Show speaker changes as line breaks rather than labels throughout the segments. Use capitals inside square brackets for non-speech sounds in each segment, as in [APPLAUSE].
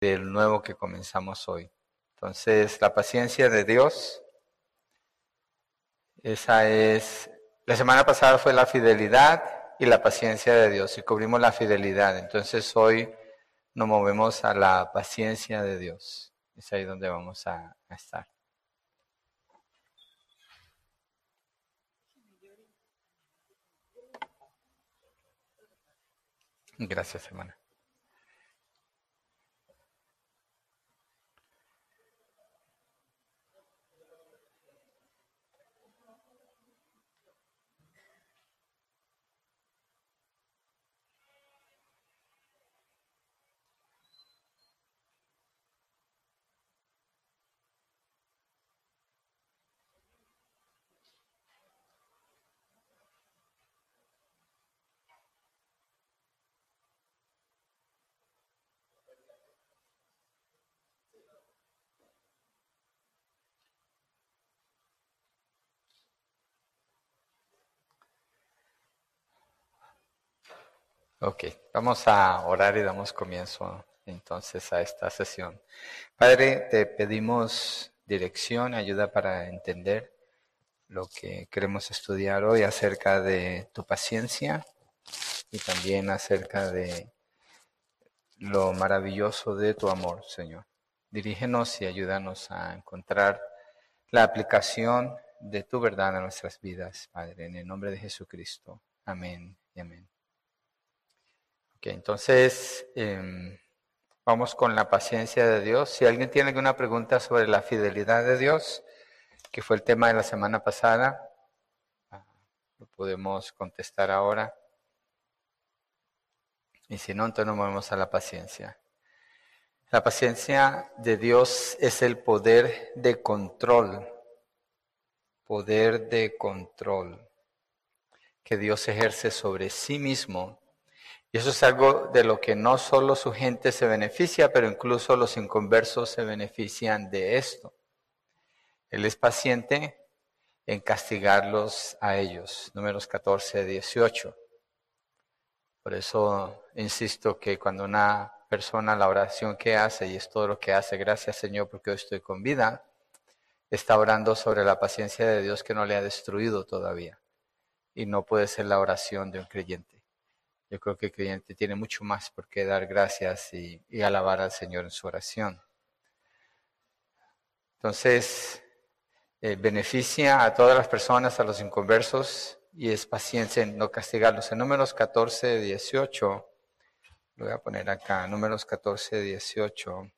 del nuevo que comenzamos hoy. Entonces, la paciencia de Dios, esa es, la semana pasada fue la fidelidad y la paciencia de Dios y cubrimos la fidelidad. Entonces, hoy nos movemos a la paciencia de Dios. Es ahí donde vamos a, estar. Gracias, hermana. Ok, vamos a orar y damos comienzo entonces a esta sesión. Padre, te pedimos dirección, ayuda para entender lo que queremos estudiar hoy acerca de tu paciencia y también acerca de lo maravilloso de tu amor, Señor. Dirígenos y ayúdanos a encontrar la aplicación de tu verdad a nuestras vidas, Padre, en el nombre de Jesucristo. Amén y amén. Entonces em, vamos con la paciencia de Dios. Si alguien tiene alguna pregunta sobre la fidelidad de Dios, que fue el tema de la semana pasada, ah, lo podemos contestar ahora. Y si no, entonces nos movemos a la paciencia. La paciencia de Dios es el poder de control, poder de control que Dios ejerce sobre sí mismo y eso es algo de lo que no solo su gente se beneficia, pero incluso los inconversos se benefician de esto. Él es paciente en castigarlos a ellos. Números 14, 18. Por eso insisto que cuando una persona la oración que hace, y es todo lo que hace, gracias Señor porque hoy estoy con vida, está orando sobre la paciencia de Dios que no le ha destruido todavía. Y no puede ser la oración de un creyente. Yo creo que el creyente tiene mucho más por qué dar gracias y, alabar al Señor en su oración. Entonces, eh, beneficia a todas las personas, a los inconversos, y es paciencia en no castigarlos. En números 14, 18, lo voy a poner acá, números 14, 18.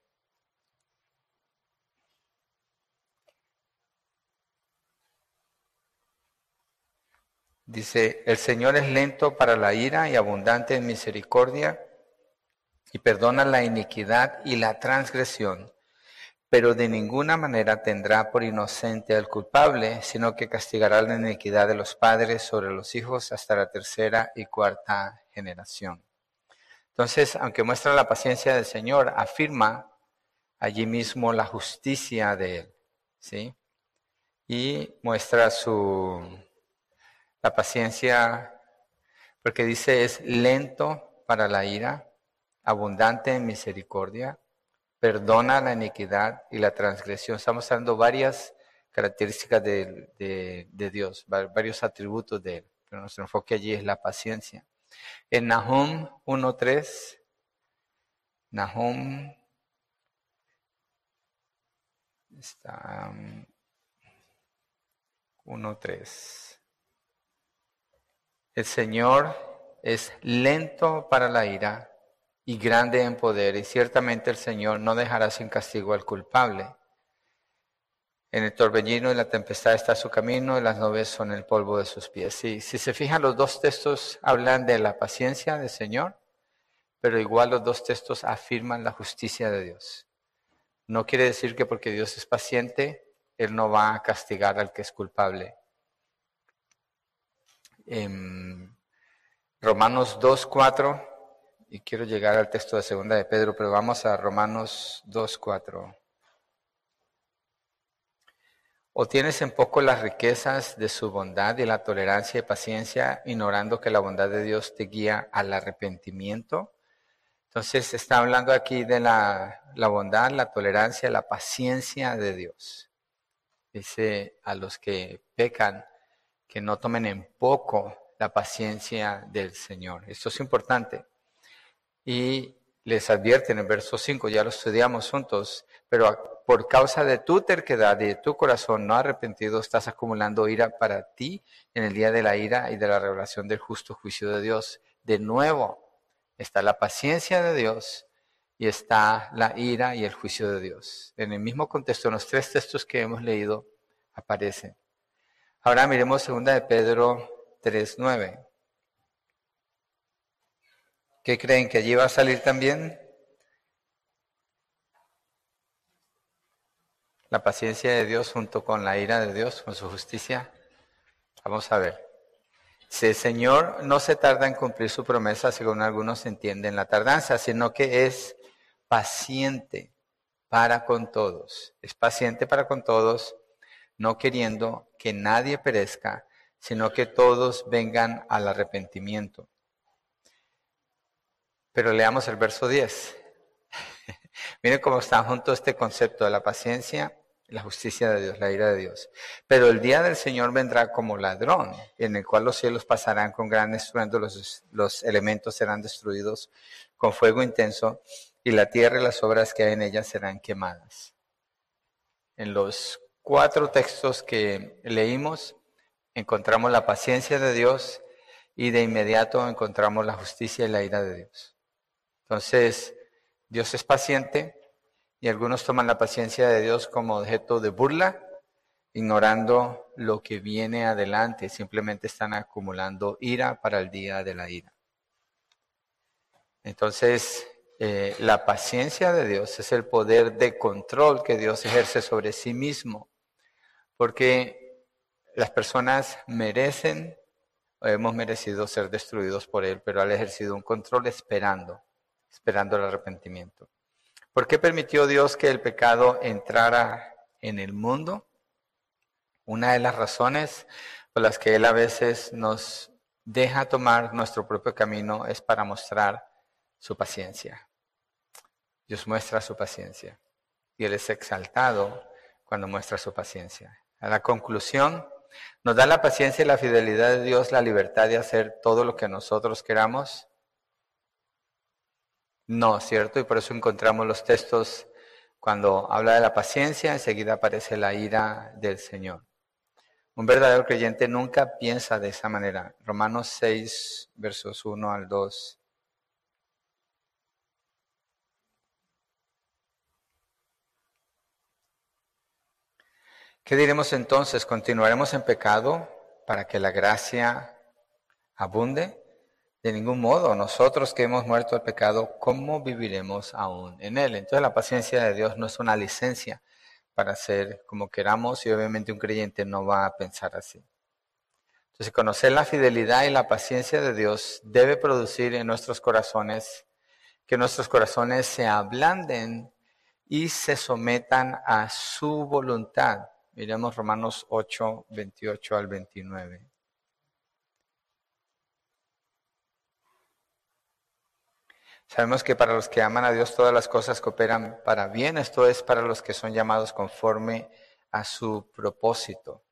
Dice, el Señor es lento para la ira y abundante en misericordia y perdona la iniquidad y la transgresión, pero de ninguna manera tendrá por inocente al culpable, sino que castigará la iniquidad de los padres sobre los hijos hasta la tercera y cuarta generación. Entonces, aunque muestra la paciencia del Señor, afirma allí mismo la justicia de Él, ¿sí? Y muestra su la paciencia, porque dice, es lento para la ira, abundante en misericordia, perdona la iniquidad y la transgresión. Estamos dando varias características de, Dios, varios atributos de Él, pero nuestro enfoque allí es la paciencia. En Nahum 1.3, Nahum está 1.3. El Señor es lento para la ira y grande en poder, y ciertamente el Señor no dejará sin castigo al culpable. En el torbellino y la tempestad está su camino, y las nubes son el polvo de sus pies. si se fijan, los dos textos hablan de la paciencia del Señor, pero igual los dos textos afirman la justicia de Dios. No quiere decir que porque Dios es paciente, Él no va a castigar al que es culpable en Romanos 2.4, y quiero llegar al texto de segunda de Pedro, pero vamos a Romanos 2.4. ¿O tienes en poco las riquezas de su bondad y la tolerancia y paciencia, ignorando que la bondad de Dios te guía al arrepentimiento? Entonces está hablando aquí de la, la bondad, la tolerancia, la paciencia de Dios. Dice a los que pecan que no tomen en poco la paciencia del Señor. Esto es importante. Y les advierte en el verso 5, ya lo estudiamos juntos, pero por causa de tu terquedad y de tu corazón no arrepentido, estás acumulando ira para ti en el día de la ira y de la revelación del justo juicio de Dios. De nuevo, Está la paciencia de Dios y está la ira y el juicio de Dios. En el mismo contexto, en los tres textos que hemos leído aparecen. Ahora miremos 2 de Pedro 3.9. ¿Qué creen que allí va a salir también? La paciencia de Dios junto con la ira de Dios, con su justicia. Vamos a ver. Si el Señor no se tarda en cumplir su promesa, según algunos entienden la tardanza, sino que es paciente para con todos. Es paciente para con todos, no queriendo que nadie perezca, sino que todos vengan al arrepentimiento. Pero leamos el verso 10. [LAUGHS] Miren cómo está junto este concepto de la paciencia la justicia de Dios, la ira de Dios. Pero el día del Señor vendrá como ladrón, en el cual los cielos pasarán con gran estruendo, los, los elementos serán destruidos con fuego intenso, y la tierra y las obras que hay en ella serán quemadas. En los cuatro textos que leímos, encontramos la paciencia de Dios y de inmediato encontramos la justicia y la ira de Dios. Entonces, Dios es paciente, y algunos toman la paciencia de Dios como objeto de burla, ignorando lo que viene adelante, simplemente están acumulando ira para el día de la ira. Entonces, eh, la paciencia de Dios es el poder de control que Dios ejerce sobre sí mismo, porque las personas merecen o hemos merecido ser destruidos por Él, pero ha ejercido un control esperando, esperando el arrepentimiento. ¿Por qué permitió Dios que el pecado entrara en el mundo? Una de las razones por las que Él a veces nos deja tomar nuestro propio camino es para mostrar su paciencia. Dios muestra su paciencia y Él es exaltado cuando muestra su paciencia. A la conclusión, nos da la paciencia y la fidelidad de Dios la libertad de hacer todo lo que nosotros queramos no, ¿cierto? Y por eso encontramos los textos cuando habla de la paciencia, enseguida aparece la ira del Señor. Un verdadero creyente nunca piensa de esa manera. Romanos 6, versos 1 al 2. ¿Qué diremos entonces? ¿Continuaremos en pecado para que la gracia abunde? De ningún modo, nosotros que hemos muerto al pecado, ¿cómo viviremos aún en él? Entonces la paciencia de Dios no es una licencia para hacer como queramos y obviamente un creyente no va a pensar así. Entonces conocer la fidelidad y la paciencia de Dios debe producir en nuestros corazones que nuestros corazones se ablanden y se sometan a su voluntad. Miremos Romanos 8, 28 al 29. Sabemos que para los que aman a Dios todas las cosas cooperan para bien, esto es para los que son llamados conforme a su propósito.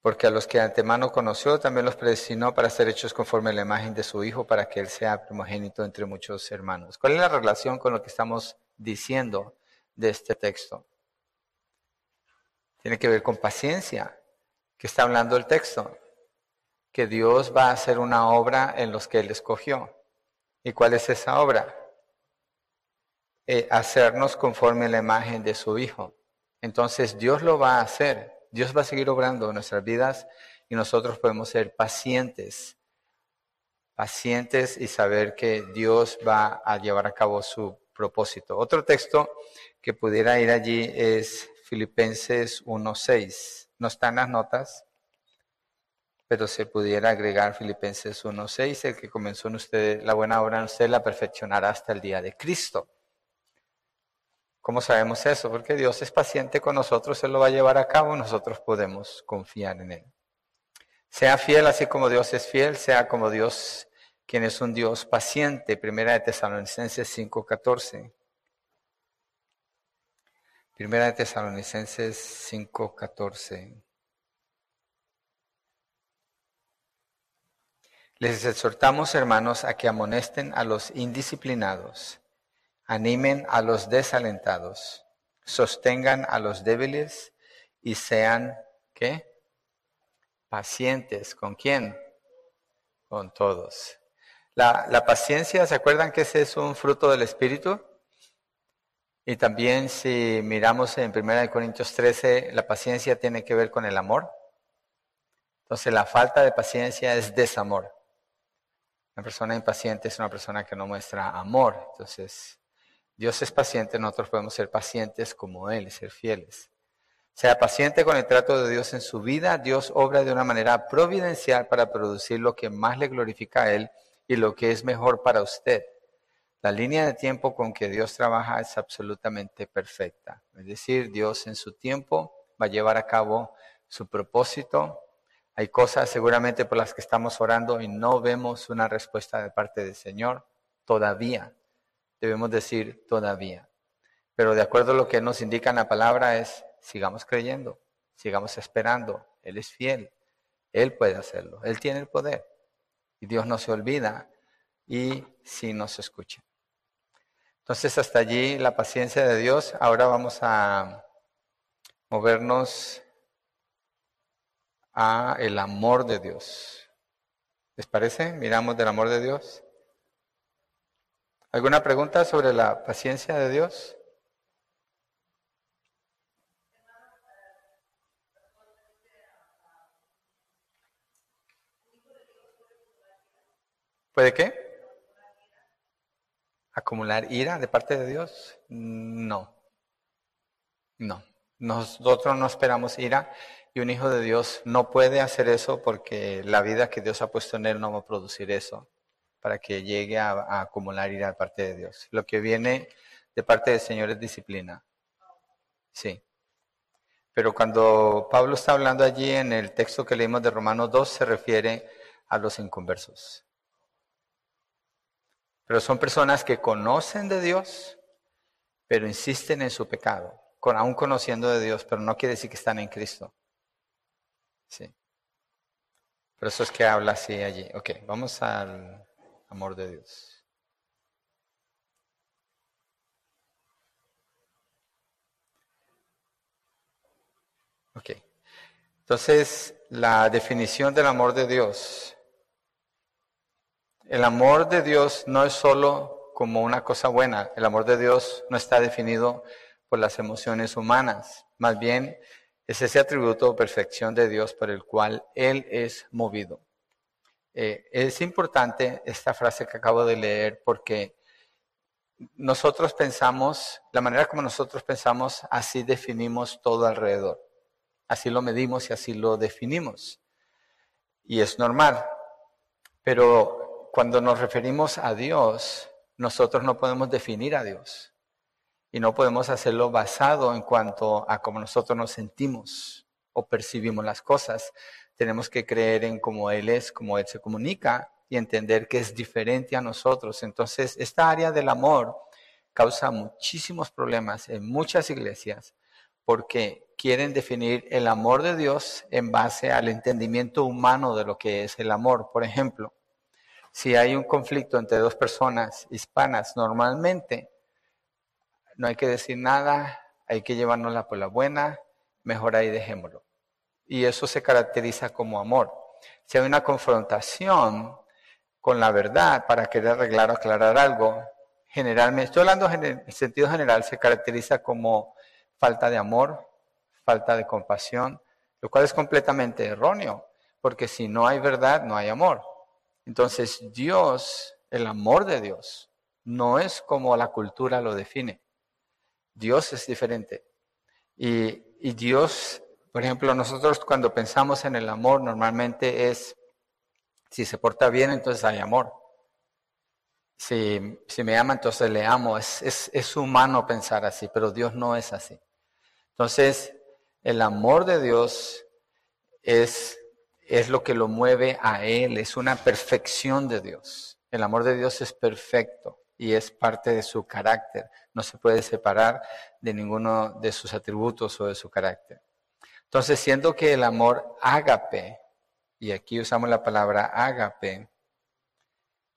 Porque a los que antemano conoció también los predestinó para ser hechos conforme a la imagen de su Hijo, para que Él sea primogénito entre muchos hermanos. ¿Cuál es la relación con lo que estamos diciendo de este texto? Tiene que ver con paciencia, que está hablando el texto que Dios va a hacer una obra en los que Él escogió. ¿Y cuál es esa obra? Eh, hacernos conforme a la imagen de su Hijo. Entonces Dios lo va a hacer. Dios va a seguir obrando en nuestras vidas y nosotros podemos ser pacientes. Pacientes y saber que Dios va a llevar a cabo su propósito. Otro texto que pudiera ir allí es Filipenses 1.6. No están las notas, pero se pudiera agregar Filipenses 1.6, el que comenzó en usted la buena obra en usted la perfeccionará hasta el día de Cristo. ¿Cómo sabemos eso? Porque Dios es paciente con nosotros, Él lo va a llevar a cabo, nosotros podemos confiar en Él. Sea fiel así como Dios es fiel, sea como Dios quien es un Dios paciente. Primera de Tesalonicenses 5.14. Primera de Tesalonicenses 5.14. Les exhortamos, hermanos, a que amonesten a los indisciplinados, animen a los desalentados, sostengan a los débiles y sean, ¿qué? Pacientes. ¿Con quién? Con todos. La, la paciencia, ¿se acuerdan que ese es un fruto del Espíritu? Y también si miramos en 1 Corintios 13, la paciencia tiene que ver con el amor. Entonces la falta de paciencia es desamor. Una persona impaciente es una persona que no muestra amor. Entonces, Dios es paciente, nosotros podemos ser pacientes como Él, ser fieles. Sea paciente con el trato de Dios en su vida. Dios obra de una manera providencial para producir lo que más le glorifica a Él y lo que es mejor para usted. La línea de tiempo con que Dios trabaja es absolutamente perfecta. Es decir, Dios en su tiempo va a llevar a cabo su propósito hay cosas seguramente por las que estamos orando y no vemos una respuesta de parte del Señor todavía. Debemos decir todavía. Pero de acuerdo a lo que nos indica la palabra es, sigamos creyendo, sigamos esperando. Él es fiel. Él puede hacerlo. Él tiene el poder. Y Dios no se olvida y sí nos escucha. Entonces hasta allí la paciencia de Dios. Ahora vamos a movernos a el amor de Dios. ¿Les parece? Miramos del amor de Dios. ¿Alguna pregunta sobre la paciencia de Dios? ¿Puede qué? ¿Acumular ira de parte de Dios? No. No. Nosotros no esperamos ira y un hijo de Dios no puede hacer eso porque la vida que Dios ha puesto en él no va a producir eso para que llegue a, acumular ira de parte de Dios. Lo que viene de parte del Señor es disciplina. Sí. Pero cuando Pablo está hablando allí en el texto que leímos de Romanos 2, se refiere a los inconversos. Pero son personas que conocen de Dios, pero insisten en su pecado, con, aún conociendo de Dios, pero no quiere decir que están en Cristo. Sí. Por eso es que habla así allí. Ok, vamos al amor de Dios. Ok. Entonces, la definición del amor de Dios. El amor de Dios no es solo como una cosa buena. El amor de Dios no está definido por las emociones humanas. Más bien, es ese atributo o perfección de Dios por el cual Él es movido. Eh, es importante esta frase que acabo de leer porque nosotros pensamos, la manera como nosotros pensamos, así definimos todo alrededor. Así lo medimos y así lo definimos. Y es normal. Pero cuando nos referimos a Dios, nosotros no podemos definir a Dios. Y no podemos hacerlo basado en cuanto a cómo nosotros nos sentimos o percibimos las cosas. Tenemos que creer en cómo Él es, cómo Él se comunica y entender que es diferente a nosotros. Entonces, esta área del amor causa muchísimos problemas en muchas iglesias porque quieren definir el amor de Dios en base al entendimiento humano de lo que es el amor. Por ejemplo, si hay un conflicto entre dos personas hispanas, normalmente no hay que decir nada, hay que llevárnosla por la buena, mejor ahí dejémoslo. Y eso se caracteriza como amor. Si hay una confrontación con la verdad para querer arreglar o aclarar algo, generalmente, estoy hablando en sentido general, se caracteriza como falta de amor, falta de compasión, lo cual es completamente erróneo, porque si no hay verdad, no hay amor. Entonces Dios, el amor de Dios, no es como la cultura lo define. Dios es diferente. Y, Dios, por ejemplo, nosotros cuando pensamos en el amor normalmente es, si se porta bien, entonces hay amor. Si, me ama, entonces le amo. Es, es, humano pensar así, pero Dios no es así. Entonces, el amor de Dios es, es lo que lo mueve a Él, es una perfección de Dios. El amor de Dios es perfecto y es parte de su carácter. No se puede separar de ninguno de sus atributos o de su carácter. Entonces, siendo que el amor ágape, y aquí usamos la palabra ágape,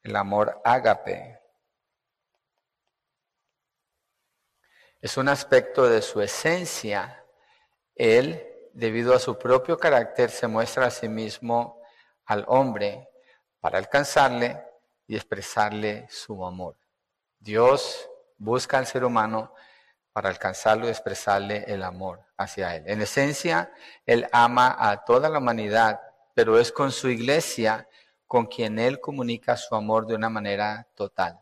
el amor ágape, es un aspecto de su esencia. Él, debido a su propio carácter, se muestra a sí mismo al hombre para alcanzarle y expresarle su amor. Dios busca al ser humano para alcanzarlo y expresarle el amor hacia Él. En esencia, Él ama a toda la humanidad, pero es con su iglesia con quien Él comunica su amor de una manera total.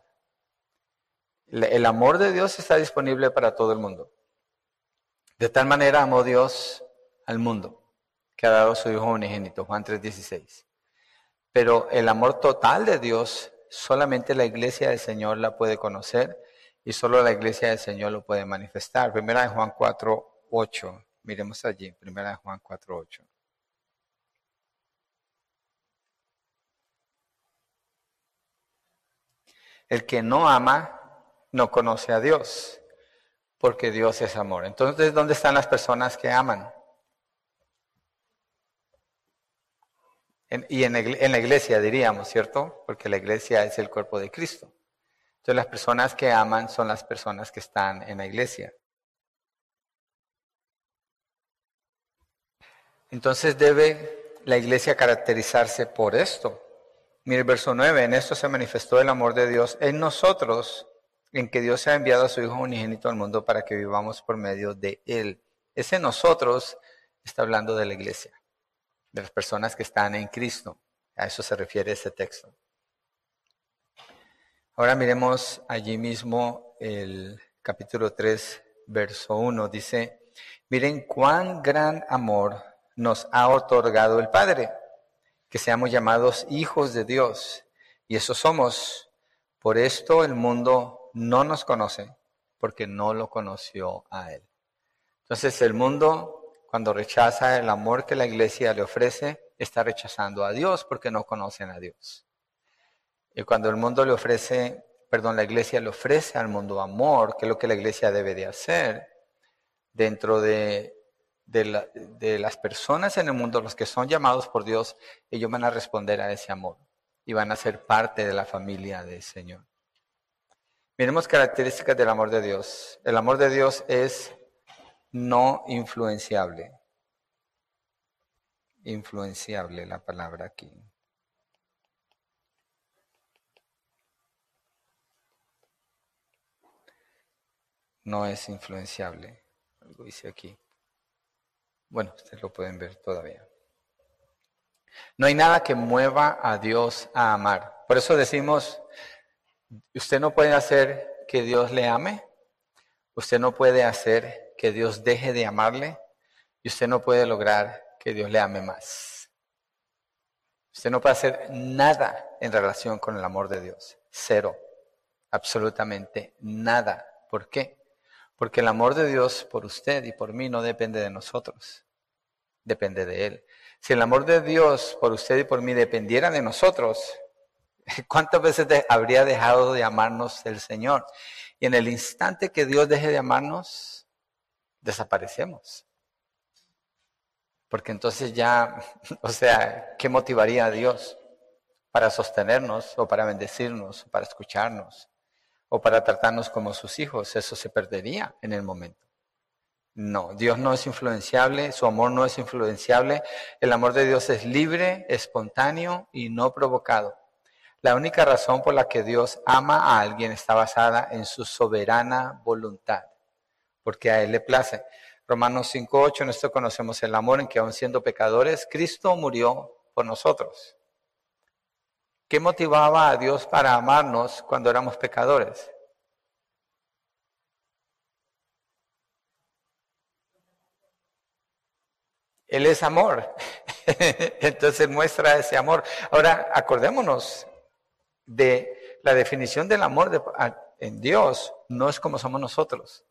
El amor de Dios está disponible para todo el mundo. De tal manera amó Dios al mundo, que ha dado su Hijo unigénito, Juan 3:16. Pero el amor total de Dios, solamente la iglesia del Señor la puede conocer y solo la iglesia del Señor lo puede manifestar. Primera de Juan 4:8. Miremos allí, primera de Juan 4:8. El que no ama no conoce a Dios, porque Dios es amor. Entonces, ¿dónde están las personas que aman? Y en, la iglesia diríamos, ¿cierto? Porque la iglesia es el cuerpo de Cristo. Entonces las personas que aman son las personas que están en la iglesia. Entonces debe la iglesia caracterizarse por esto. Mire el verso 9, en esto se manifestó el amor de Dios en nosotros, en que Dios ha enviado a su Hijo unigénito al mundo para que vivamos por medio de Él. Ese nosotros está hablando de la iglesia, de las personas que están en Cristo. A eso se refiere este texto. Ahora miremos allí mismo el capítulo 3, verso 1. Dice, miren cuán gran amor nos ha otorgado el Padre, que seamos llamados hijos de Dios. Y eso somos. Por esto el mundo no nos conoce, porque no lo conoció a Él. Entonces el mundo, cuando rechaza el amor que la iglesia le ofrece, está rechazando a Dios porque no conocen a Dios. Y cuando el mundo le ofrece, perdón, la iglesia le ofrece al mundo amor, que es lo que la iglesia debe de hacer, dentro de, de, las personas en el mundo, los que son llamados por Dios, ellos van a responder a ese amor y van a ser parte de la familia del Señor. Miremos características del amor de Dios. El amor de Dios es no influenciable. Influenciable la palabra aquí. no es influenciable. Algo dice aquí. Bueno, ustedes lo pueden ver todavía. No hay nada que mueva a Dios a amar. Por eso decimos, usted no puede hacer que Dios le ame, usted no puede hacer que Dios deje de amarle y usted no puede lograr que Dios le ame más. Usted no puede hacer nada en relación con el amor de Dios. Cero. Absolutamente nada. ¿Por qué? Porque el amor de Dios por usted y por mí no depende de nosotros, depende de Él. Si el amor de Dios por usted y por mí dependiera de nosotros, [LAUGHS] ¿cuántas veces habría dejado de amarnos el Señor? Y en el instante que Dios deje de amarnos, desaparecemos. Porque entonces ya, [LAUGHS] o sea, ¿qué motivaría a Dios para sostenernos o para bendecirnos o para escucharnos? o para tratarnos como sus hijos. Eso se perdería en el momento. No, Dios no es influenciable, su amor no es influenciable. El amor de Dios es libre, espontáneo y no provocado. La única razón por la que Dios ama a alguien está basada en su soberana voluntad, porque a Él le place. Romanos 5.8, en esto conocemos el amor en que aun siendo pecadores, Cristo murió por nosotros. ¿Qué motivaba a Dios para amarnos cuando éramos pecadores? Él es amor. [LAUGHS] Entonces muestra ese amor. Ahora, acordémonos de la definición del amor en Dios. No es como somos nosotros.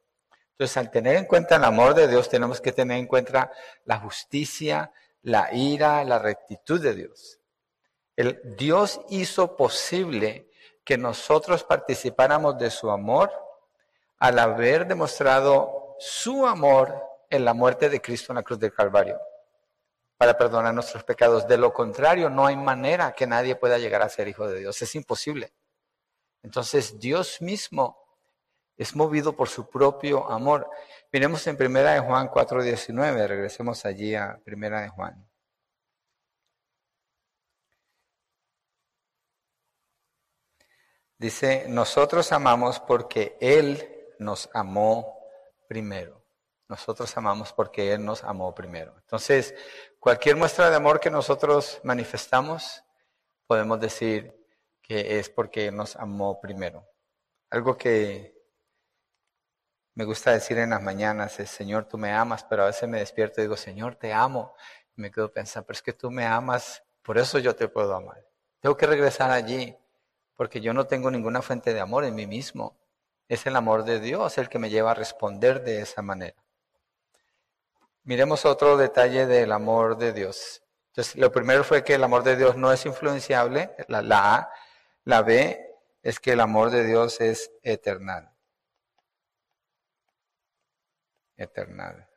Entonces, al tener en cuenta el amor de Dios, tenemos que tener en cuenta la justicia, la ira, la rectitud de Dios. El Dios hizo posible que nosotros participáramos de su amor al haber demostrado su amor en la muerte de Cristo en la cruz del Calvario para perdonar nuestros pecados. De lo contrario, no hay manera que nadie pueda llegar a ser hijo de Dios. Es imposible. Entonces, Dios mismo es movido por su propio amor. Miremos en Primera de Juan 4:19, regresemos allí a Primera de Juan. Dice, nosotros amamos porque Él nos amó primero. Nosotros amamos porque Él nos amó primero. Entonces, cualquier muestra de amor que nosotros manifestamos, podemos decir que es porque Él nos amó primero. Algo que me gusta decir en las mañanas es, Señor, tú me amas, pero a veces me despierto y digo, Señor, te amo. Y me quedo pensando, pero es que tú me amas, por eso yo te puedo amar. Tengo que regresar allí porque yo no tengo ninguna fuente de amor en mí mismo. Es el amor de Dios el que me lleva a responder de esa manera. Miremos otro detalle del amor de Dios. Entonces, lo primero fue que el amor de Dios no es influenciable, la, la A. La B es que el amor de Dios es eternal. Eternal.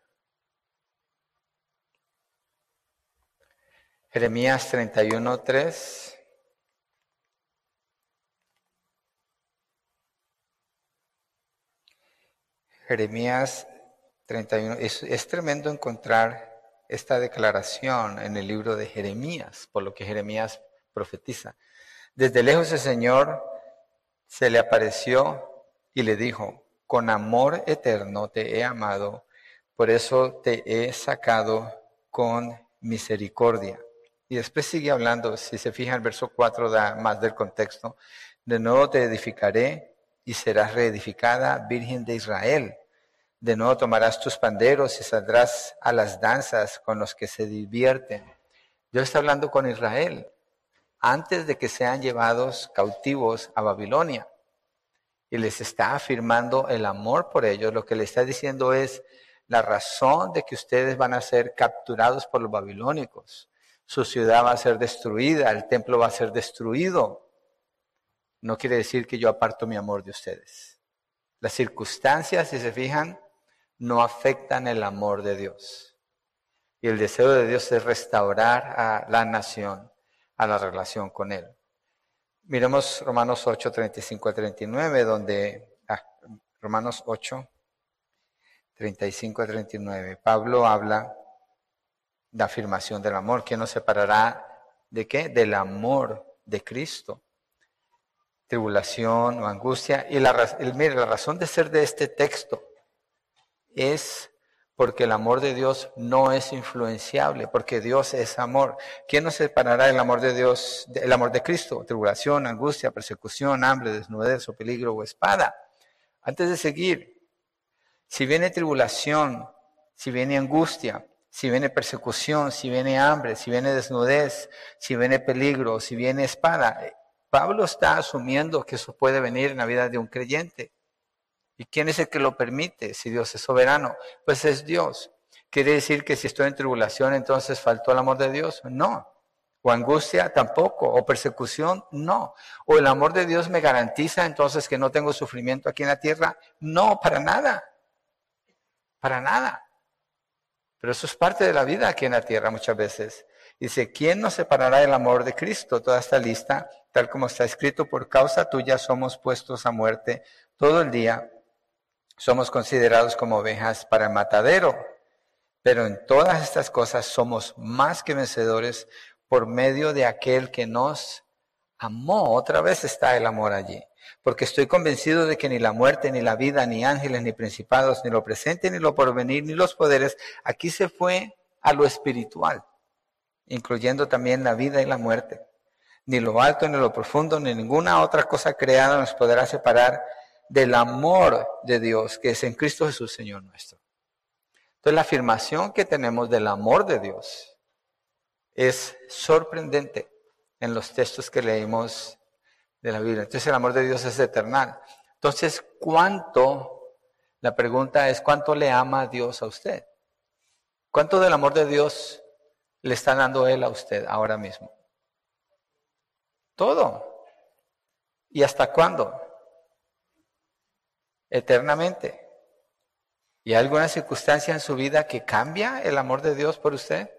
Jeremías 31, 3. Jeremías 31. Es, tremendo encontrar esta declaración en el libro de Jeremías, por lo que Jeremías profetiza. Desde lejos el Señor se le apareció y le dijo, con amor eterno te he amado, por eso te he sacado con misericordia. Y después sigue hablando, si se fija el verso 4 da más del contexto, de nuevo te edificaré y serás reedificada, Virgen de Israel. De nuevo tomarás tus panderos y saldrás a las danzas con los que se divierten. Dios está hablando con Israel antes de que sean llevados cautivos a Babilonia. Y les está afirmando el amor por ellos. Lo que le está diciendo es la razón de que ustedes van a ser capturados por los babilónicos. Su ciudad va a ser destruida, el templo va a ser destruido. No quiere decir que yo aparto mi amor de ustedes. Las circunstancias, si se fijan, no afectan el amor de Dios. Y el deseo de Dios es restaurar a la nación, a la relación con Él. Miremos Romanos 8, 35 a 39, donde, ah, Romanos 8, 35 a 39, Pablo habla de afirmación del amor, que nos separará de qué? Del amor de Cristo. Tribulación o angustia. Y la, mire, la razón de ser de este texto es porque el amor de Dios no es influenciable, porque Dios es amor. ¿Quién nos separará el amor de Dios, el amor de Cristo? Tribulación, angustia, persecución, hambre, desnudez o peligro o espada. Antes de seguir, si viene tribulación, si viene angustia, si viene persecución, si viene hambre, si viene desnudez, si viene peligro, si viene espada, Pablo está asumiendo que eso puede venir en la vida de un creyente. ¿Y quién es el que lo permite si Dios es soberano? Pues es Dios. ¿Quiere decir que si estoy en tribulación entonces faltó el amor de Dios? No. O angustia tampoco. O persecución, no. O el amor de Dios me garantiza entonces que no tengo sufrimiento aquí en la tierra. No, para nada. Para nada. Pero eso es parte de la vida aquí en la tierra muchas veces. Dice, ¿quién nos separará del amor de Cristo? Toda esta lista, tal como está escrito, por causa tuya somos puestos a muerte todo el día somos considerados como ovejas para el matadero, pero en todas estas cosas somos más que vencedores por medio de aquel que nos amó. Otra vez está el amor allí. Porque estoy convencido de que ni la muerte, ni la vida, ni ángeles, ni principados, ni lo presente, ni lo porvenir, ni los poderes, aquí se fue a lo espiritual, incluyendo también la vida y la muerte. Ni lo alto, ni lo profundo, ni ninguna otra cosa creada nos podrá separar del amor de Dios que es en Cristo Jesús, Señor nuestro. Entonces la afirmación que tenemos del amor de Dios es sorprendente en los textos que leímos de la Biblia. Entonces el amor de Dios es eternal. Entonces, ¿cuánto? La pregunta es, ¿cuánto le ama Dios a usted? ¿Cuánto del amor de Dios le está dando Él a usted ahora mismo? Todo. ¿Y hasta cuándo? Eternamente. ¿Y hay alguna circunstancia en su vida que cambia el amor de Dios por usted?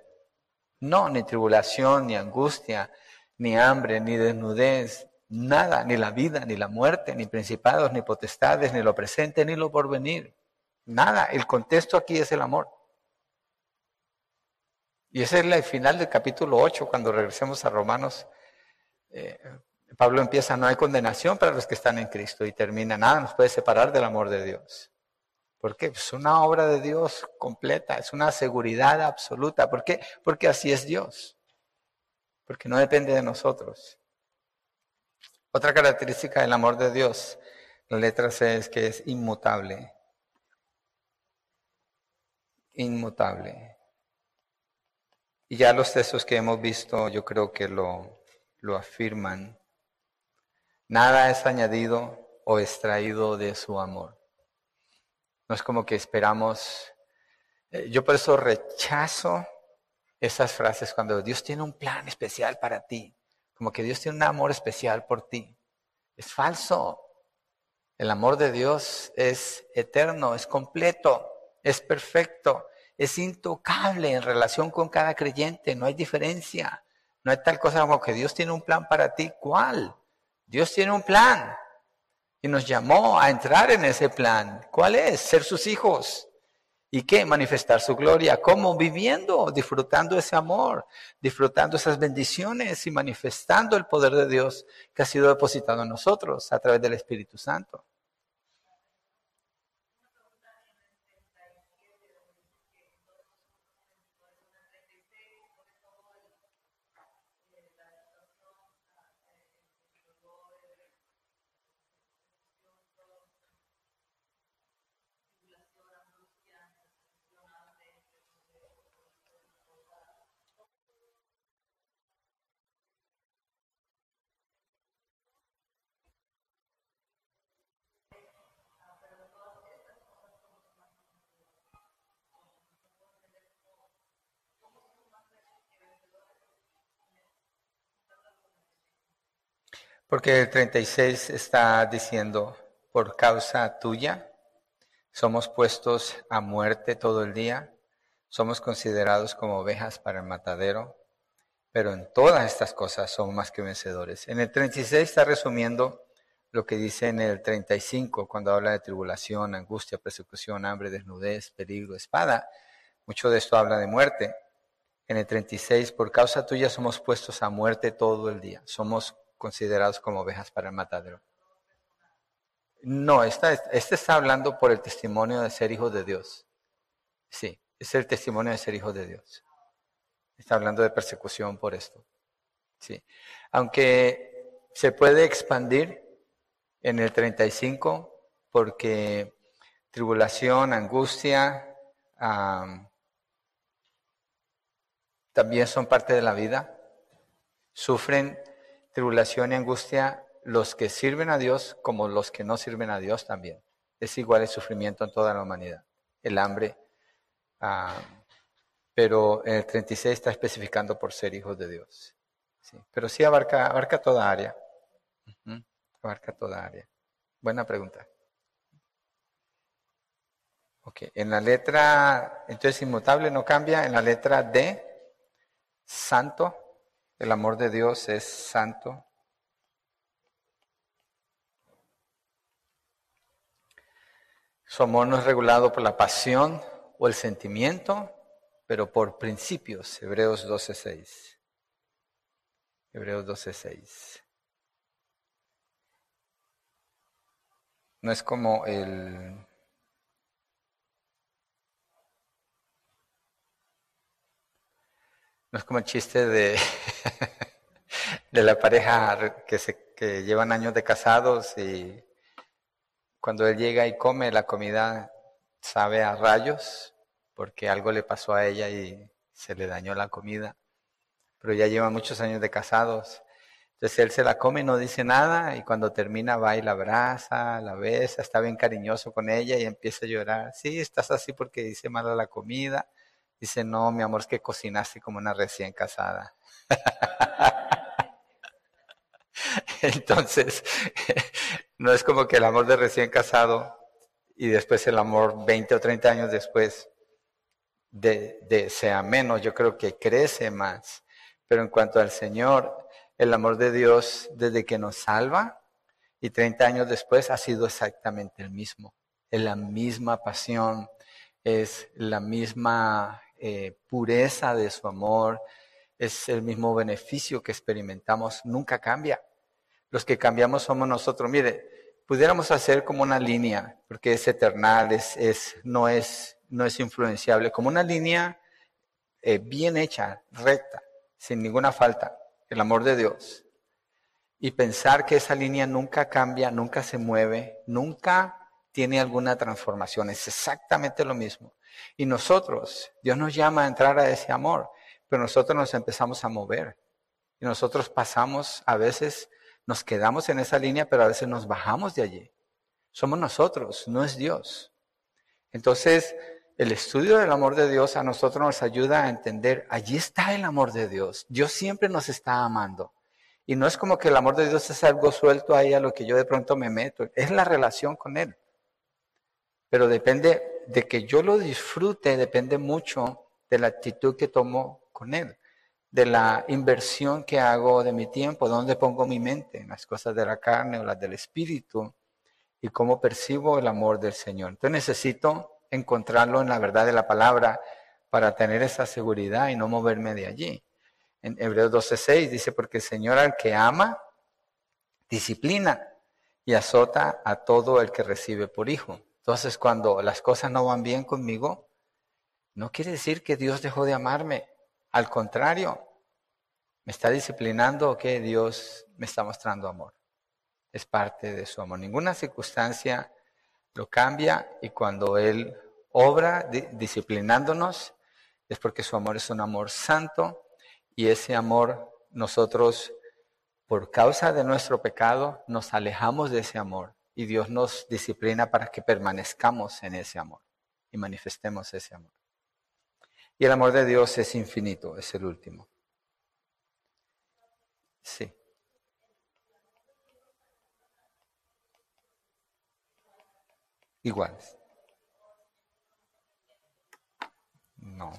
No, ni tribulación, ni angustia, ni hambre, ni desnudez, nada, ni la vida, ni la muerte, ni principados, ni potestades, ni lo presente, ni lo porvenir. Nada, el contexto aquí es el amor. Y ese es el final del capítulo 8, cuando regresemos a Romanos. Eh, Pablo empieza, no hay condenación para los que están en Cristo y termina, nada nos puede separar del amor de Dios. ¿Por qué? Es pues una obra de Dios completa, es una seguridad absoluta. ¿Por qué? Porque así es Dios. Porque no depende de nosotros. Otra característica del amor de Dios, la letra C, es que es inmutable. Inmutable. Y ya los textos que hemos visto yo creo que lo, lo afirman. Nada es añadido o extraído de su amor. No es como que esperamos. Eh, yo por eso rechazo esas frases cuando Dios tiene un plan especial para ti, como que Dios tiene un amor especial por ti. Es falso. El amor de Dios es eterno, es completo, es perfecto, es intocable en relación con cada creyente, no hay diferencia. No hay tal cosa como que Dios tiene un plan para ti. ¿Cuál? Dios tiene un plan y nos llamó a entrar en ese plan. ¿Cuál es? Ser sus hijos. ¿Y qué? Manifestar su gloria. ¿Cómo? Viviendo, disfrutando ese amor, disfrutando esas bendiciones y manifestando el poder de Dios que ha sido depositado en nosotros a través del Espíritu Santo. Porque el 36 está diciendo, por causa tuya, somos puestos a muerte todo el día, somos considerados como ovejas para el matadero, pero en todas estas cosas somos más que vencedores. En el 36 está resumiendo lo que dice en el 35, cuando habla de tribulación, angustia, persecución, hambre, desnudez, peligro, espada. Mucho de esto habla de muerte. En el 36, por causa tuya somos puestos a muerte todo el día. Somos considerados como ovejas para el matadero. No, este está hablando por el testimonio de ser hijos de Dios. Sí, es el testimonio de ser hijos de Dios. Está hablando de persecución por esto. Sí. Aunque se puede expandir en el 35 porque tribulación, angustia, también son parte de la vida. Sufren tribulación y angustia los que sirven a Dios como los que no sirven a Dios también. Es igual el sufrimiento en toda la humanidad, el hambre. Ah, pero en el 36 está especificando por ser hijos de Dios. Pero sí abarca, abarca toda área. abarca toda área. Buena pregunta. Ok, en la letra, entonces inmutable no cambia, en la letra D, santo, el amor de Dios es santo. Su amor no es regulado por la pasión o el sentimiento, pero por principios. Hebreos 12.6. Hebreos 12.6. No es como el No es como el chiste de, [LAUGHS] de la pareja que, se, que llevan años de casados y cuando él llega y come la comida sabe a rayos porque algo le pasó a ella y se le dañó la comida. Pero ya llevan muchos años de casados. Entonces él se la come y no dice nada y cuando termina va y la abraza, la besa, está bien cariñoso con ella y empieza a llorar. Sí, estás así porque dice mala la comida. Dice, no, mi amor, es que cocinaste como una recién casada. [LAUGHS] Entonces, [LAUGHS] no es como que el amor de recién casado y después el amor 20 o 30 años después de, de, sea menos, yo creo que crece más. Pero en cuanto al Señor, el amor de Dios desde que nos salva y 30 años después ha sido exactamente el mismo. Es la misma pasión, es la misma eh, pureza de su amor, es el mismo beneficio que experimentamos, nunca cambia. Los que cambiamos somos nosotros. Mire, pudiéramos hacer como una línea, porque es eternal, es, es, no, es, no es influenciable, como una línea eh, bien hecha, recta, sin ninguna falta, el amor de Dios. Y pensar que esa línea nunca cambia, nunca se mueve, nunca tiene alguna transformación, es exactamente lo mismo. Y nosotros, Dios nos llama a entrar a ese amor, pero nosotros nos empezamos a mover. Y nosotros pasamos a veces nos quedamos en esa línea, pero a veces nos bajamos de allí. Somos nosotros, no es Dios. Entonces, el estudio del amor de Dios a nosotros nos ayuda a entender, allí está el amor de Dios. Dios siempre nos está amando. Y no es como que el amor de Dios es algo suelto ahí a lo que yo de pronto me meto. Es la relación con Él. Pero depende de que yo lo disfrute, depende mucho de la actitud que tomo con Él de la inversión que hago de mi tiempo, dónde pongo mi mente, en las cosas de la carne o las del espíritu, y cómo percibo el amor del Señor. Entonces necesito encontrarlo en la verdad de la palabra para tener esa seguridad y no moverme de allí. En Hebreos 12:6 dice, porque el Señor al que ama, disciplina y azota a todo el que recibe por hijo. Entonces cuando las cosas no van bien conmigo, no quiere decir que Dios dejó de amarme. Al contrario, me está disciplinando que Dios me está mostrando amor. Es parte de su amor. Ninguna circunstancia lo cambia y cuando Él obra disciplinándonos es porque su amor es un amor santo y ese amor nosotros, por causa de nuestro pecado, nos alejamos de ese amor y Dios nos disciplina para que permanezcamos en ese amor y manifestemos ese amor. Y el amor de Dios es infinito, es el último. Sí. Iguales. No.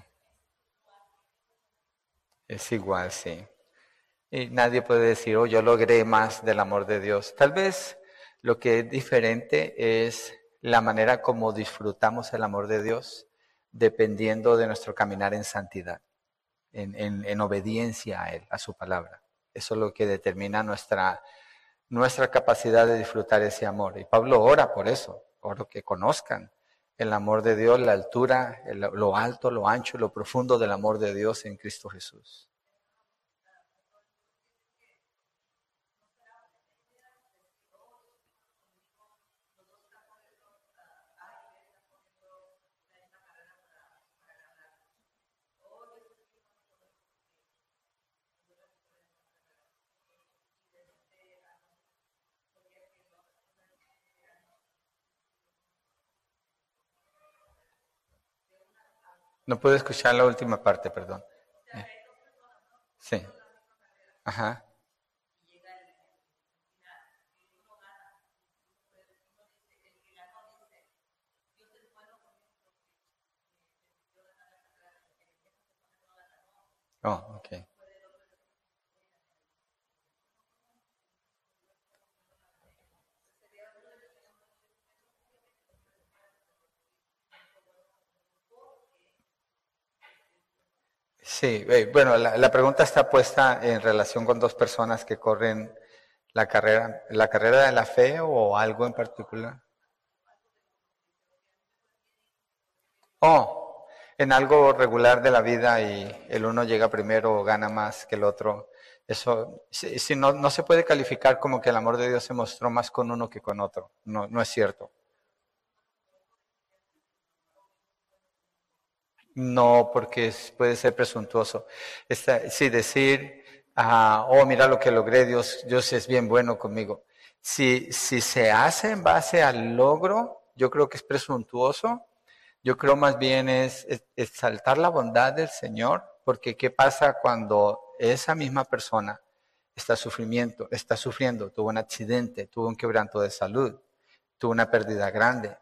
Es igual, sí. Y nadie puede decir, oh, yo logré más del amor de Dios. Tal vez lo que es diferente es la manera como disfrutamos el amor de Dios dependiendo de nuestro caminar en santidad, en, obediencia a Él, a su palabra. Eso es lo que determina nuestra, nuestra capacidad de disfrutar ese amor. Y Pablo ora por eso, por que conozcan el amor de Dios, la altura, lo alto, lo ancho, lo profundo del amor de Dios en Cristo Jesús. No puedo escuchar la última parte, perdón. Eh. Sí. Ajá. Oh, okay. Sí, eh, bueno, la, pregunta está puesta en relación con dos personas que corren la carrera, la carrera de la fe o algo en particular. Oh, en algo regular de la vida y el uno llega primero o gana más que el otro. Eso, si, no, no se puede calificar como que el amor de Dios se mostró más con uno que con otro. No, no es cierto. No, porque puede ser presuntuoso. Si decir, ah, oh, mira lo que logré, Dios, Dios es bien bueno conmigo. Si, si se hace en base al logro, yo creo que es presuntuoso. Yo creo más bien es, exaltar la bondad del Señor, porque ¿qué pasa cuando esa misma persona está sufrimiento, está sufriendo, tuvo un accidente, tuvo un quebranto de salud, tuvo una pérdida grande.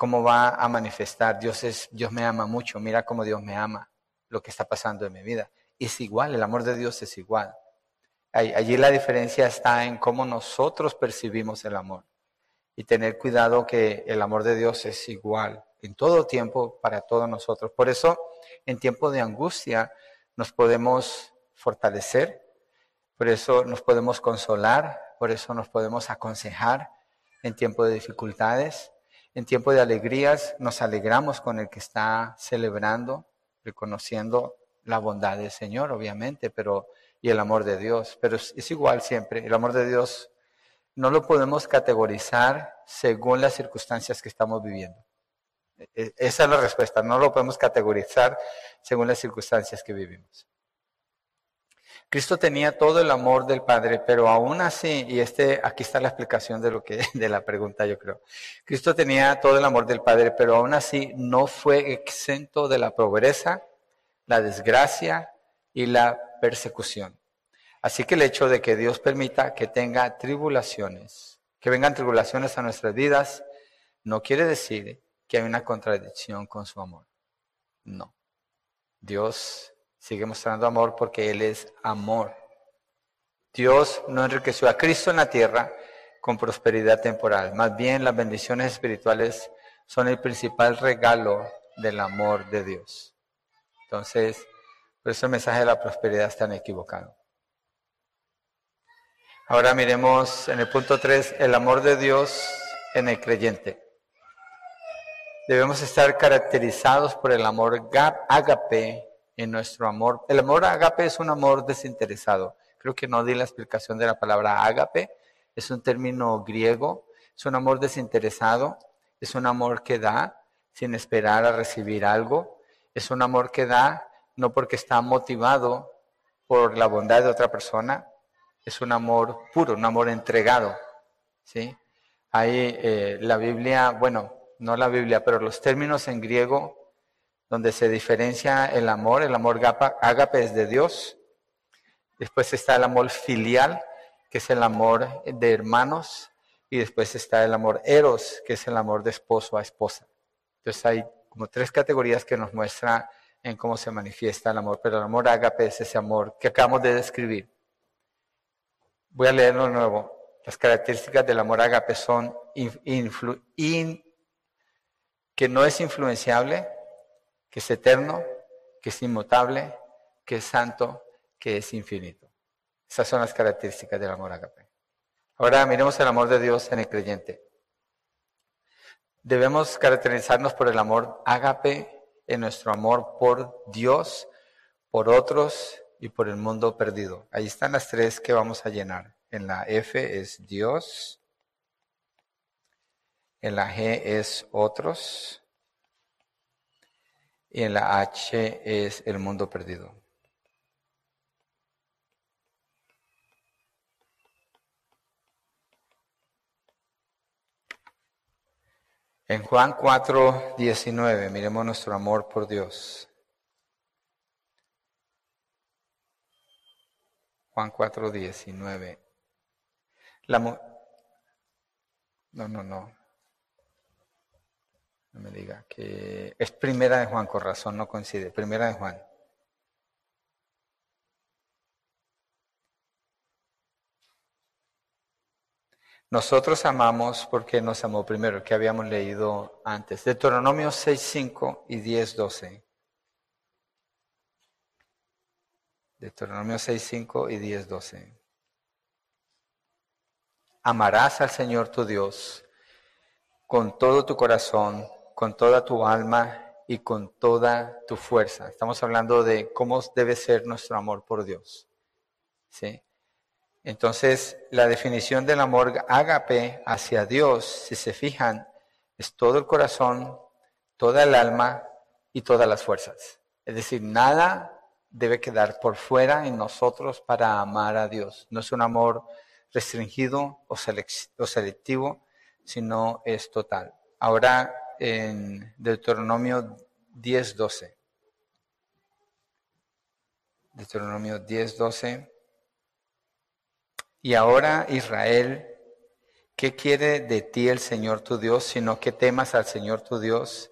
¿Cómo va a manifestar? Dios es, Dios me ama mucho, mira cómo Dios me ama, lo que está pasando en mi vida. Es igual, el amor de Dios es igual. Allí la diferencia está en cómo nosotros percibimos el amor. Y tener cuidado que el amor de Dios es igual en todo tiempo para todos nosotros. Por eso, en tiempo de angustia, nos podemos fortalecer, por eso nos podemos consolar, por eso nos podemos aconsejar en tiempo de dificultades. En tiempo de alegrías nos alegramos con el que está celebrando, reconociendo la bondad del Señor, obviamente, pero y el amor de Dios. Pero es, igual siempre. El amor de Dios no lo podemos categorizar según las circunstancias que estamos viviendo. E, e, esa es la respuesta. No lo podemos categorizar según las circunstancias que vivimos. Cristo tenía todo el amor del Padre, pero aún así, y este, aquí está la explicación de lo que, [LAUGHS] de la pregunta, yo creo. Cristo tenía todo el amor del Padre, pero aún así no fue exento de la pobreza, la desgracia y la persecución. Así que el hecho de que Dios permita que tenga tribulaciones, que vengan tribulaciones a nuestras vidas, no quiere decir que hay una contradicción con su amor. No. Dios sigue mostrando amor porque Él es amor. Dios no enriqueció a Cristo en la tierra con prosperidad temporal. Más bien las bendiciones espirituales son el principal regalo del amor de Dios. Entonces, por eso el mensaje de la prosperidad está tan equivocado. Ahora miremos en el punto 3, el amor de Dios en el creyente. Debemos estar caracterizados por el amor agape en nuestro amor. El amor agape es un amor desinteresado. Creo que no di la explicación de la palabra agape. Es un término griego. Es un amor desinteresado. Es un amor que da sin esperar a recibir algo. Es un amor que da no porque está motivado por la bondad de otra persona, es un amor puro, un amor entregado. ¿sí? Hay eh, la Biblia, bueno, no la Biblia, pero los términos en griego donde se diferencia el amor, el amor ágape es de Dios. Después está el amor filial, que es el amor de hermanos. Y después está el amor eros, que es el amor de esposo a esposa. Entonces hay como tres categorías que nos muestran en cómo se manifiesta el amor, pero el amor ágape es ese amor que acabamos de describir. Voy a leerlo de nuevo. Las características del amor ágape son que no es influenciable, que es eterno, que es inmutable, que es santo, que es infinito. Esas son las características del amor ágape. Ahora miremos el amor de Dios en el creyente. Debemos caracterizarnos por el amor ágape en nuestro amor por Dios, por otros y por el mundo perdido. Ahí están las tres que vamos a llenar. En la F es Dios, en la G es otros y en la H es el mundo perdido. En Juan 4, 19, miremos nuestro amor por Dios. Juan 4, 19. La no, no, no. No me diga que es primera de Juan, con razón, no coincide. Primera de Juan. Nosotros amamos porque nos amó primero, que habíamos leído antes. Deuteronomio 6.5 y 10.12. Deuteronomio 6.5 y 10.12. Amarás al Señor tu Dios con todo tu corazón, con toda tu alma y con toda tu fuerza. Estamos hablando de cómo debe ser nuestro amor por Dios. ¿Sí? Entonces, la definición del amor ágape hacia Dios, si se fijan, es todo el corazón, toda el alma y todas las fuerzas. Es decir, nada debe quedar por fuera en nosotros para amar a Dios. No es un amor restringido o, selectivo, sino es total. Ahora en Deuteronomio 10.12. Deuteronomio 10.12. Y ahora, Israel, ¿qué quiere de ti el Señor tu Dios, sino que temas al Señor tu Dios,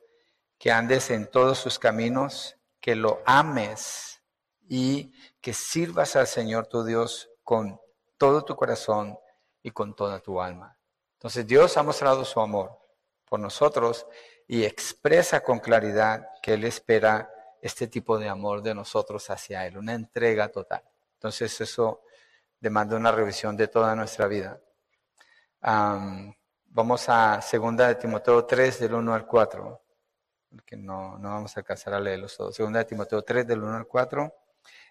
que andes en todos sus caminos, que lo ames y que sirvas al Señor tu Dios con todo tu corazón y con toda tu alma? Entonces Dios ha mostrado su amor por nosotros y expresa con claridad que Él espera este tipo de amor de nosotros hacia Él, una entrega total. Entonces eso demanda una revisión de toda nuestra vida. vamos a segunda de Timoteo 3 del 1 al 4, porque no, no vamos a alcanzar a leerlos todos. Segunda de Timoteo 3 del 1 al 4.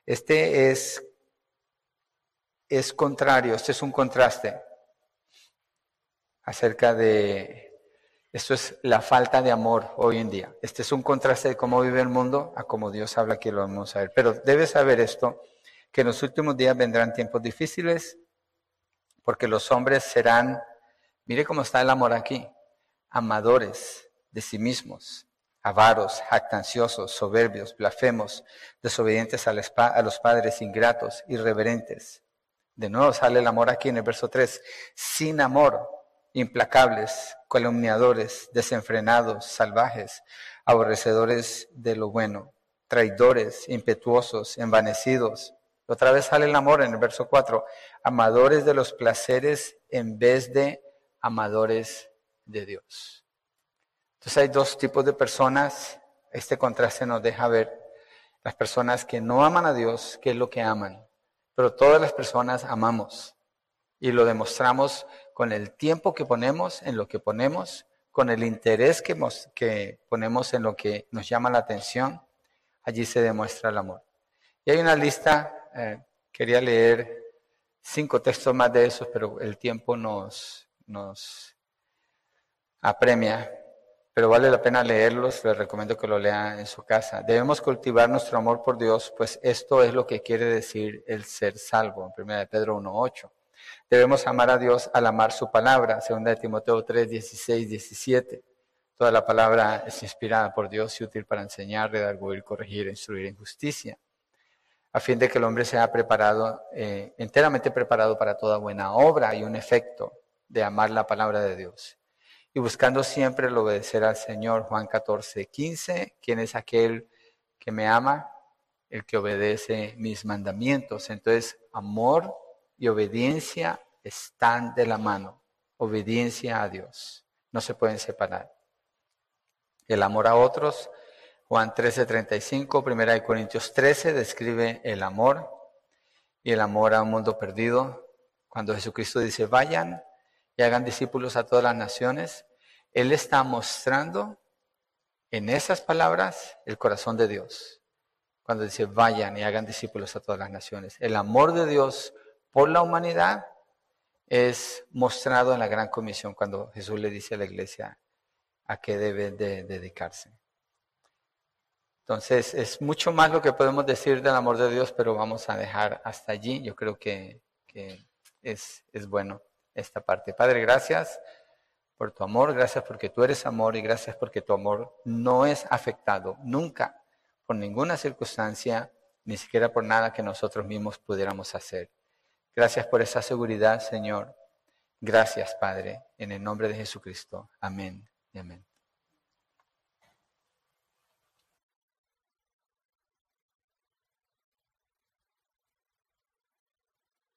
Este es, es contrario, este es un contraste acerca de esto es la falta de amor hoy en día. Este es un contraste de cómo vive el mundo a cómo Dios habla que lo vamos a ver. Pero debes saber esto, que en los últimos días vendrán tiempos difíciles, porque los hombres serán, mire cómo está el amor aquí, amadores de sí mismos, avaros, jactanciosos, soberbios, blasfemos, desobedientes a los padres, ingratos, irreverentes. De nuevo sale el amor aquí en el verso 3, sin amor implacables, calumniadores, desenfrenados, salvajes, aborrecedores de lo bueno, traidores, impetuosos, envanecidos. Otra vez sale el amor en el verso 4, amadores de los placeres en vez de amadores de Dios. Entonces hay dos tipos de personas. Este contraste nos deja ver las personas que no aman a Dios, que es lo que aman. Pero todas las personas amamos y lo demostramos con el tiempo que ponemos en lo que ponemos, con el interés que, ponemos en lo que nos llama la atención, allí se demuestra el amor. Y hay una lista, eh, quería leer cinco textos más de esos, pero el tiempo nos, nos apremia. Pero vale la pena leerlos, les recomiendo que lo lean en su casa. Debemos cultivar nuestro amor por Dios, pues esto es lo que quiere decir el ser salvo, en 1 Pedro 1.8. Debemos amar a Dios al amar su palabra, segunda de Timoteo 3, 16, 17. Toda la palabra es inspirada por Dios y útil para enseñar, redarguir, corregir, instruir en justicia, a fin de que el hombre sea preparado, eh, enteramente preparado para toda buena obra y un efecto de amar la palabra de Dios. Y buscando siempre el obedecer al Señor, Juan 14, 15, ¿quién es aquel que me ama? El que obedece mis mandamientos. Entonces, amor y obediencia están de la mano. Obediencia a Dios. No se pueden separar. El amor a otros, Juan 13:35, 1 Corintios 13 describe el amor y el amor a un mundo perdido. Cuando Jesucristo dice, vayan y hagan discípulos a todas las naciones, Él está mostrando en esas palabras el corazón de Dios. Cuando dice, vayan y hagan discípulos a todas las naciones. El amor de Dios por la humanidad es mostrado en la gran comisión cuando Jesús le dice a la iglesia a qué debe de dedicarse. Entonces, es mucho más lo que podemos decir del amor de Dios, pero vamos a dejar hasta allí. Yo creo que, es, es bueno esta parte. Padre, gracias por tu amor, gracias porque tú eres amor y gracias porque tu amor no es afectado nunca por ninguna circunstancia, ni siquiera por nada que nosotros mismos pudiéramos hacer. Gracias por esa seguridad, Señor. Gracias, Padre, en el nombre de Jesucristo. Amén y amén.